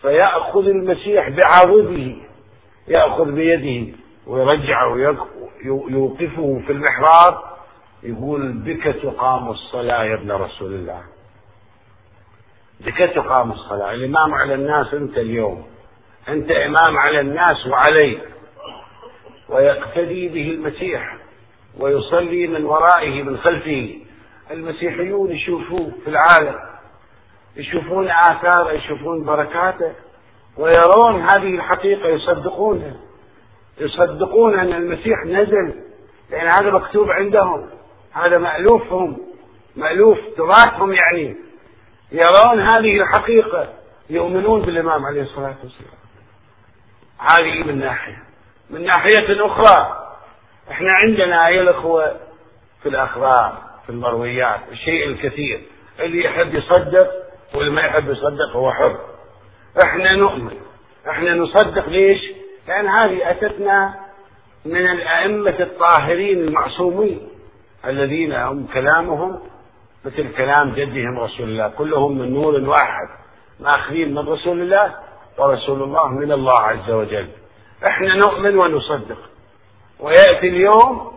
فيأخذ المسيح بعضده يأخذ بيده ويرجعه ويوقفه في المحراب يقول بك تقام الصلاة يا ابن رسول الله. بك تقام الصلاة الإمام على الناس أنت اليوم. أنت إمام على الناس وعلي ويقتدي به المسيح. ويصلي من ورائه من خلفه. المسيحيون يشوفوه في العالم يشوفون آثاره يشوفون بركاته ويرون هذه الحقيقة يصدقونها. يصدقون أن المسيح نزل لأن هذا مكتوب عندهم هذا مألوفهم مألوف تراثهم يعني. يرون هذه الحقيقة يؤمنون بالإمام عليه الصلاة والسلام. هذه من ناحية. من ناحية أخرى إحنا عندنا يا الأخوة في الأخبار في المرويات الشيء الكثير. اللي يحب يصدق واللي ما يحب يصدق هو حر. إحنا نؤمن. إحنا نصدق ليش؟ لأن هذه أتتنا من الأئمة الطاهرين المعصومين الذين هم كلامهم مثل كلام جدهم رسول الله كلهم من نور واحد مآخذين من رسول الله ورسول الله من الله عز وجل. إحنا نؤمن ونصدق. ويأتي اليوم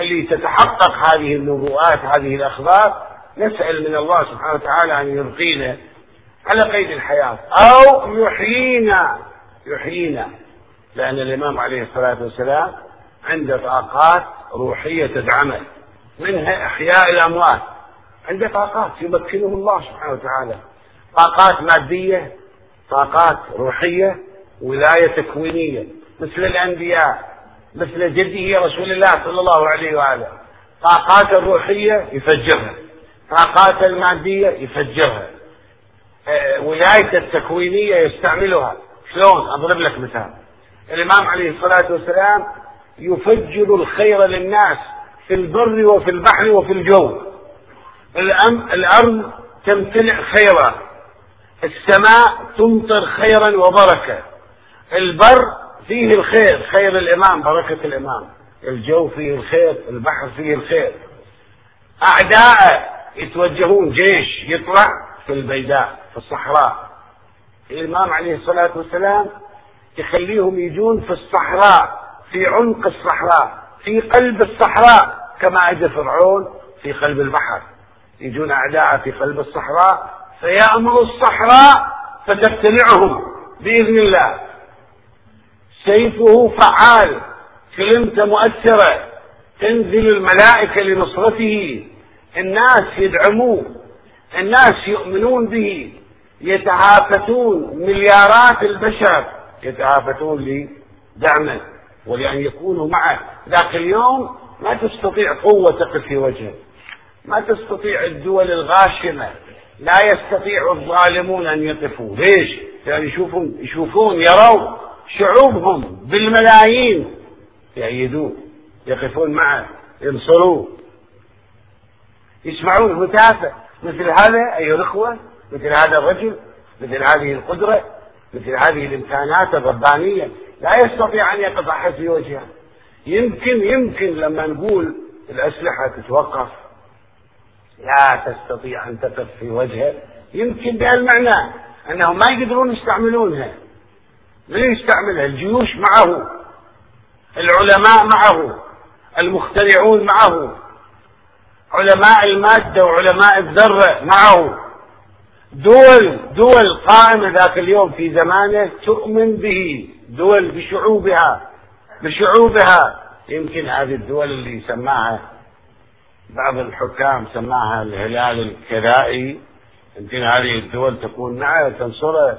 اللي تتحقق هذه النبوءات هذه الأخبار نسأل من الله سبحانه وتعالى أن يبقينا على قيد الحياة أو يحيينا يحيينا لأن الإمام عليه الصلاة والسلام عنده طاقات روحية تدعمه منها إحياء الأموات عنده طاقات يمكنه الله سبحانه وتعالى طاقات مادية طاقات روحية ولاية تكوينية مثل الأنبياء مثل جده رسول الله صلى الله عليه وآله. طاقات الروحية يفجرها. طاقات المادية يفجرها. آه، ولايته التكوينية يستعملها. شلون؟ أضرب لك مثال. الإمام عليه الصلاة والسلام يفجر الخير للناس في البر وفي البحر وفي الجو. الأرض تمتلئ خيرا. السماء تمطر خيرا وبركة. البر فيه الخير خير الإمام بركة الإمام. الجو فيه الخير البحر فيه الخير. أعداء يتوجهون جيش يطلع في البيداء في الصحراء. الإمام عليه الصلاة والسلام يخليهم يجون في الصحراء في عمق الصحراء في قلب الصحراء كما أجى فرعون في قلب البحر. يجون أعداء في قلب الصحراء فيأمر الصحراء فتبتلعهم بإذن الله. سيفه فعال كلمته مؤثرة تنزل الملائكة لنصرته الناس يدعموه الناس يؤمنون به يتهافتون مليارات البشر. يتهافتون لدعمه ولأن يكونوا معه. ذاك اليوم ما تستطيع قوة تقف في وجهه. ما تستطيع الدول الغاشمة. لا يستطيع الظالمون أن يقفوا. ليش؟ يعني يشوفون يشوفون يرون شعوبهم بالملايين. يأيدوه يقفون معه ينصروه. يسمعون هتافه مثل هذا أيها الأخوة مثل هذا الرجل مثل هذه القدرة مثل هذه الإمكانات الربانية. لا يستطيع أن يقف أحد في وجهه. يمكن يمكن لما نقول الأسلحة تتوقف. لا تستطيع أن تقف في وجهه. يمكن بهالمعنى أنهم ما يقدرون يستعملونها. من يستعملها الجيوش معه؟ العلماء معه؟ المخترعون معه؟ علماء المادة وعلماء الذرة معه؟ دول دول قائمة ذاك اليوم في زمانه تؤمن به دول بشعوبها بشعوبها. يمكن هذه الدول اللي سماها بعض الحكام سماها الهلال الكذائي يمكن هذه الدول تكون معه تنصره.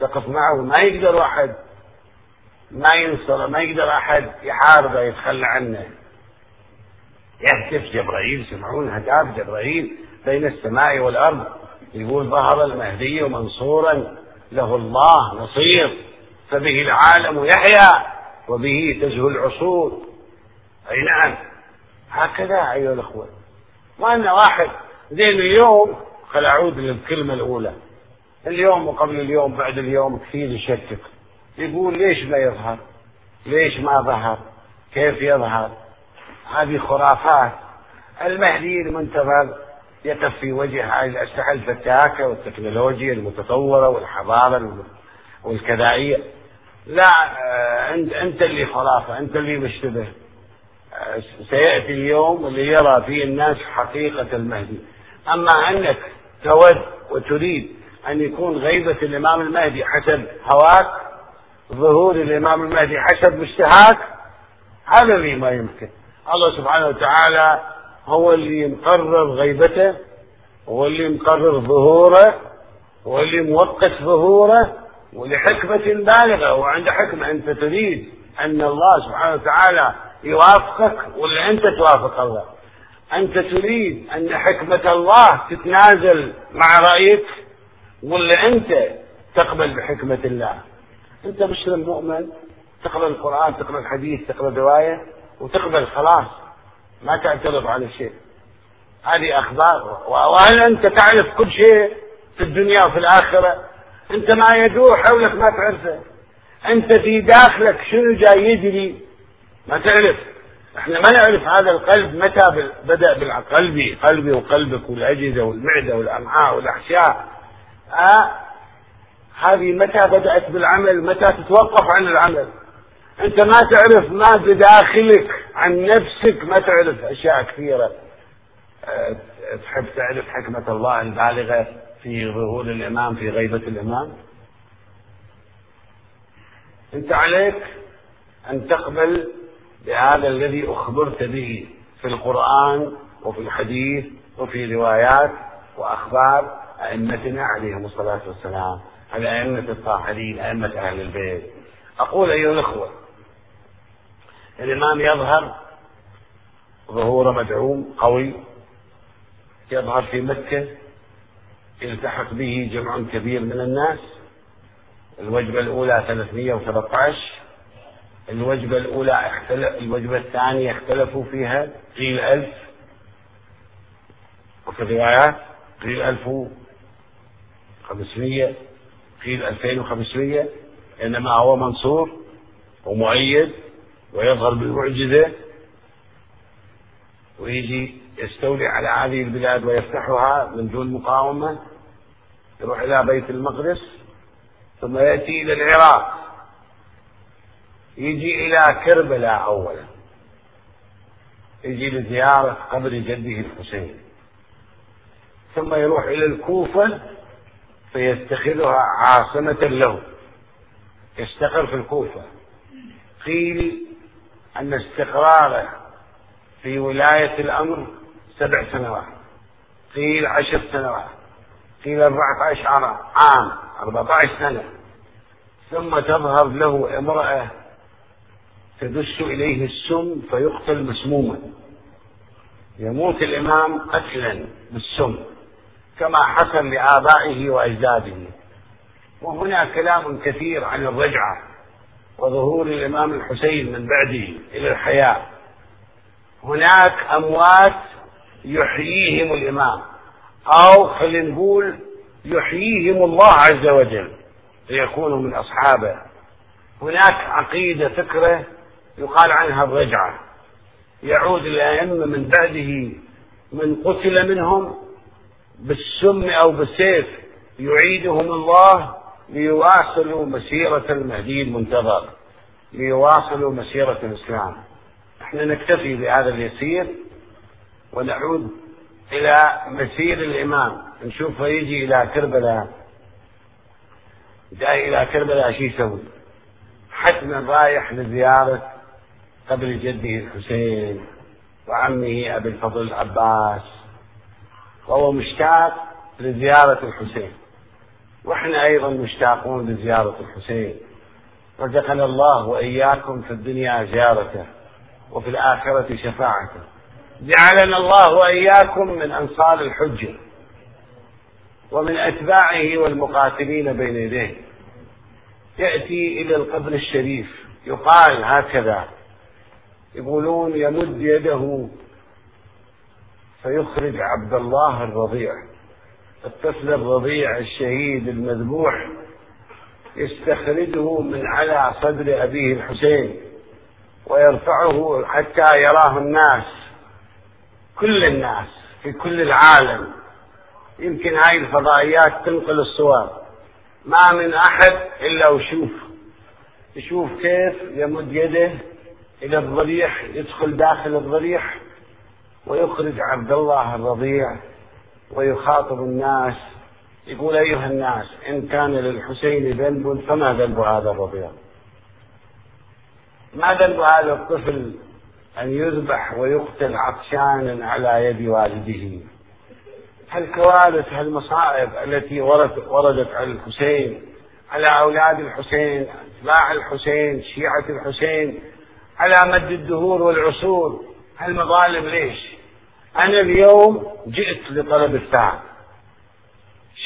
تقف معه. ما يقدر واحد ما ينصره ما يقدر أحد. يحاربه يتخلى عنه. يهتف جبرائيل يسمعون هتاف جبرائيل بين السماء والأرض. يقول ظهر المهدي منصورا له الله نصير. فبه العالم يحيا وبه تزهو العصور. أي نعم. هكذا أيها الأخوة. وان واحد. زين اليوم خل أعود للكلمة الأولى. اليوم وقبل اليوم بعد اليوم كثير يشكك يقول ليش ما يظهر؟ ليش ما ظهر؟ كيف يظهر؟ هذه خرافات. المهدي المنتظر يقف في وجه الأسلحة الفتاكة والتكنولوجيا المتطورة والحضارة والكذائية. لا آه، أنت اللي خرافة أنت اللي مشتبه. آه، سيأتي اليوم اللي يرى فيه الناس حقيقة المهدي. أما أنك تود وتريد أن يكون غيبة الإمام المهدي حسب هواك ظهور الإمام المهدي حسب مشتهاك هذا اللي ما يمكن. الله سبحانه وتعالى هو اللي مقرر غيبته هو اللي مقرر ظهوره هو اللي موقت ظهوره ولحكمة بالغة. وعند حكمة أنت تريد أن الله سبحانه وتعالى يوافقك ولا أنت توافق الله؟ أنت تريد أن حكمة الله تتنازل مع رأيك؟ ولا أنت تقبل بحكمة الله؟ أنت مسلم مؤمن تقرأ القرآن تقرأ الحديث تقرأ رواية وتقبل خلاص ما تعترض على شيء. هذه أخبار وهل أنت تعرف كل شيء في الدنيا وفي الآخرة؟ أنت ما يدور حولك ما تعرفه. أنت في داخلك شنو جاي يجري؟ ما تعرف. إحنا ما نعرف هذا القلب متى بدأ بالقلبي قلبي وقلبك والأجهزة والمعدة والأمعاء والأحشاء. آه هذه متى بدأت بالعمل؟ متى تتوقف عن العمل؟ أنت ما تعرف ما بداخلك عن نفسك ما تعرف أشياء كثيرة. آه تحب تعرف حكمة الله البالغة في ظهور الإمام في غيبة الإمام؟ أنت عليك أن تقبل بهذا الذي أخبرت به في القرآن وفي الحديث وفي روايات وأخبار. أئمتنا عليهم الصلاة والسلام الأئمة الطاهرين أئمة أهل البيت. أقول أيها الأخوة الإمام يظهر ظهور مدعوم قوي يظهر في مكة يلتحق به جمع كبير من الناس. الوجبة الأولى 313 الوجبة الأولى اختلف الوجبة الثانية اختلفوا فيها قيل ألف. وفي الروايات قيل ألف وخمسمية قيل ألفين وخمسمية إنما هو منصور ومؤيد ويظهر بالمعجزة. ويجي يستولي على هذه البلاد ويفتحها من دون مقاومة يروح إلى بيت المقدس ثم يأتي إلى العراق. يجي إلى كربلاء أولا. يجي لزيارة قبر جده الحسين. ثم يروح إلى الكوفة فيتخذها عاصمة له. يستقر في الكوفة. قيل أن استقراره في ولاية الأمر سبع سنوات. قيل عشر سنوات. قيل أربعة عشر عام أربعة عشر سنة. ثم تظهر له امرأة تدس إليه السم فيقتل مسموما. يموت الإمام قتلا بالسم. كما حصل لآبائه وأجداده. وهنا كلام كثير عن الرجعة وظهور الإمام الحسين من بعده إلى الحياة. هناك أموات يحييهم الإمام أو خلينا نقول يحييهم الله عز وجل ليكونوا من أصحابه. هناك عقيدة فكرة يقال عنها الرجعة. يعود الأئمة من بعده من قتل منهم بالسم أو بالسيف يعيدهم الله ليواصلوا مسيرة المهدي المنتظر ليواصلوا مسيرة الإسلام. إحنا نكتفي بهذا اليسير ونعود إلى مسير الإمام. نشوفه يجي إلى كربلاء جاي إلى كربلاء شو يسوي؟ حتما رايح لزيارة قبر جده الحسين وعمه أبي الفضل العباس وهو مشتاق لزيارة الحسين. وإحنا أيضا مشتاقون لزيارة الحسين. رزقنا الله وإياكم في الدنيا زيارته وفي الآخرة شفاعته. جعلنا الله وإياكم من أنصار الحجة ومن أتباعه والمقاتلين بين يديه. يأتي إلى القبر الشريف يقال هكذا. يقولون يمد يده فيخرج عبد الله الرضيع. الطفل الرضيع الشهيد المذبوح يستخرجه من على صدر أبيه الحسين ويرفعه حتى يراه الناس كل الناس في كل العالم. يمكن هاي الفضائيات تنقل الصور. ما من أحد إلا وشوف. يشوف كيف يمد يده إلى الضريح يدخل داخل الضريح ويخرج عبد الله الرضيع ويخاطب الناس يقول أيها الناس إن كان للحسين ذنب فما ذنب هذا الرضيع؟ ما ذنب هذا الطفل أن يذبح ويقتل عطشانا على يد والده؟ هالكوارث هالمصائب التي وردت, على الحسين على أولاد الحسين أتباع الحسين شيعة الحسين على مد الدهور والعصور؟ هالمظالم ليش؟ أنا اليوم جئت لطلب الثار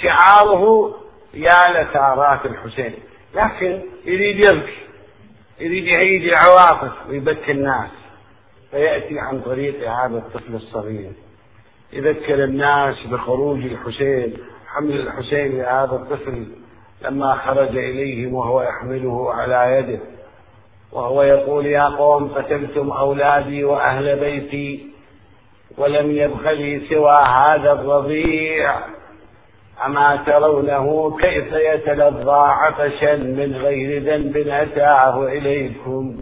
شعاره يا لثارات الحسين. لكن يريد يبكي. يريد يهيج العواطف ويبكي الناس. فيأتي عن طريق هذا الطفل الصغير. يذكر الناس بخروج الحسين حمل الحسين لهذا الطفل. لما خرج إليهم وهو يحمله على يده. وهو يقول يا قوم قتلتم أولادي وأهل بيتي. ولم يبق لي سوى هذا الرضيع. أما ترونه كيف يتلظى عطشا من غير ذنب أتاه إليكم.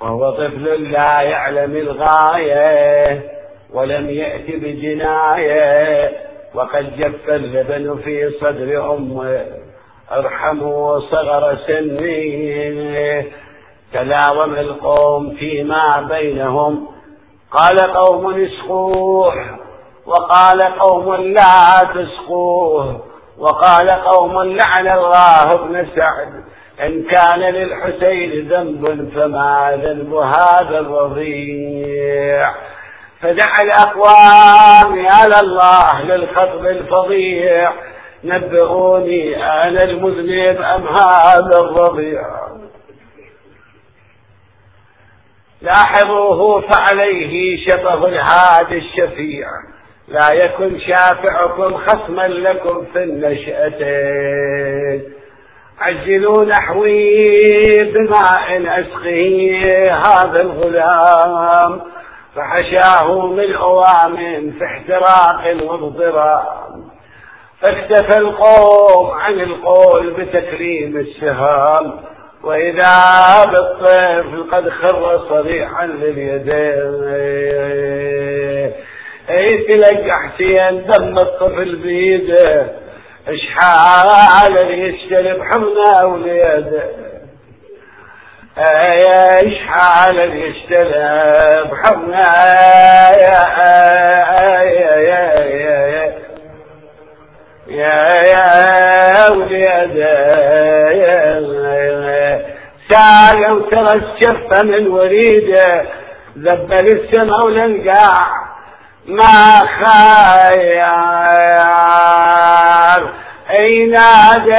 وهو طفل لا يعلم الغاية ولم يأت بجناية. وقد جف اللبن في صدر أمه. ارحموا صغر سنه. تلاوم القوم فيما بينهم. قال قوم اسقوه وقال قوم لا تسقوه وقال قوم لعن الله ابن سعد إن كان للحسين ذنب فما ذنب هذا الرضيع. فدعا الأقوام على الله للخطب الفظيع نبئوني أنا المذنب أم هذا الرضيع. لاحظوه فعليه شطف الهادي الشفيع لا يكن شافعكم خصما لكم في النشأتين. عجلوا نحوي بماء أسقي هذا الغلام. فحشاه من أوام في احتراق واضطرام فاكتفى القوم عن القول بتكريم السهام. وإذا بالطفل قد خر صريحا لليدين. اي تلقى حسين دم الطفل بيده. اشحال يشتري بحمنا وليده إيش حال يشتري بحمنا سالم ترى الشفة من وريده ذبل السما ولنقاع ما خير أي ناديت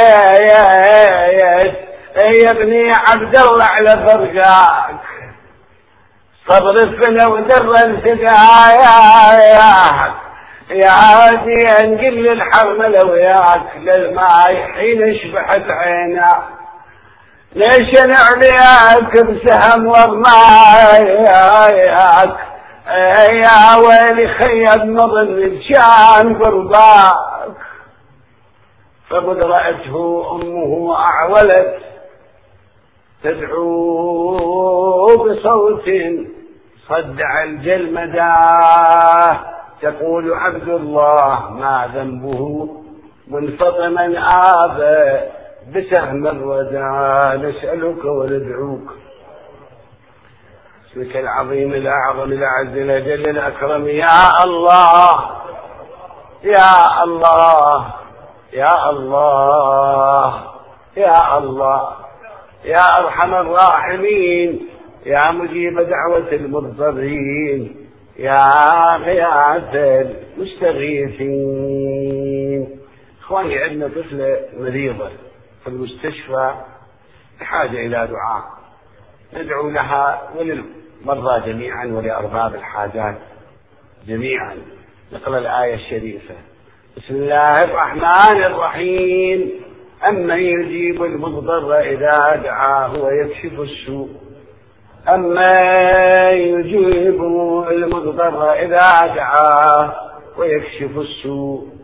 يا ابني عبد الله على فرقاك. صبر الفنا ودر الفداياك يا عادي انقل الحرملة وياك للماي حين شبحت عيناك. ليش نعليك بسهم وضماياك؟ يا ويلي خيب مظن كان قرباك. فقد رأته أمه أعولت تدعو بصوت صدع الجلمداه تقول عبد الله ما ذنبه منفطما آبى بسهم الردى نسألك وندعوك. اسمك العظيم الأعظم الأعز الأجل الأكرم. يا الله يا الله يا الله يا الله يا أرحم الراحمين يا مجيب دعوة المضطرين يا غياث المستغيثين. إخواني عندنا طفلة مريضة. المستشفى بحاجة إلى دعاء. ندعو لها وللمرضى جميعا ولأرباب الحاجات جميعا. نقرأ الآية الشريفة. بسم الله الرحمن الرحيم. أمن يجيب المضطر إذا دعاه ويكشف السوء. أما يجيب المضطر إذا دعاه ويكشف السوء.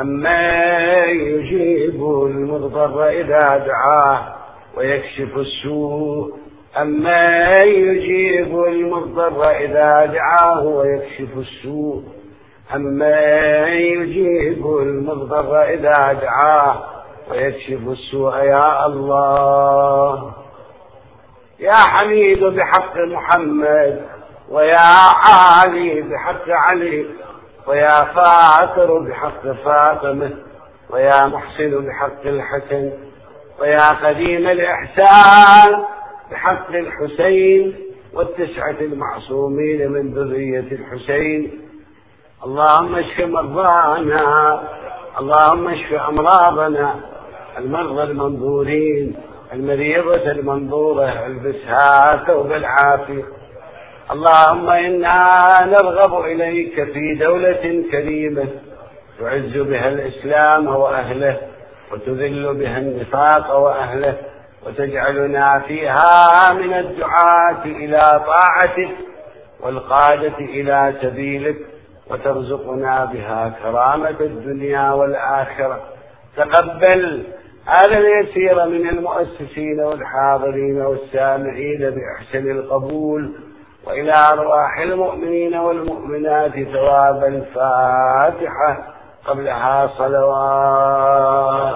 أما يجيب المضطر إذا دعاه ويكشف السوء. أما يجيب المضطر إذا دعاه ويكشف السوء. أما يجيب المضطر إذا دعاه ويكشف السوء. يا الله. يا حميد بحق محمد. ويا عالي بحق علي. ويا فاتر بحق فاطمة ويا محسن بحق الحسن ويا قديم الإحسان بحق الحسين والتسعة المعصومين من ذرية الحسين. اللهم اشف مرضانا اللهم اشف أمراضنا المرضى المنظورين المريضة المنظورة البسها ثوب العافية اللهم إنا نرغب إليك في دولة كريمة تعز بها الإسلام وأهله وتذل بها النفاق وأهله وتجعلنا فيها من الدعاة إلى طاعتك والقادة إلى سبيلك وترزقنا بها كرامة الدنيا والآخرة. تقبل هذا اليسير من المؤسسين والحاضرين والسامعين بأحسن القبول وإلى أرواح المؤمنين والمؤمنات ثواب الفاتحة قبلها صلوات.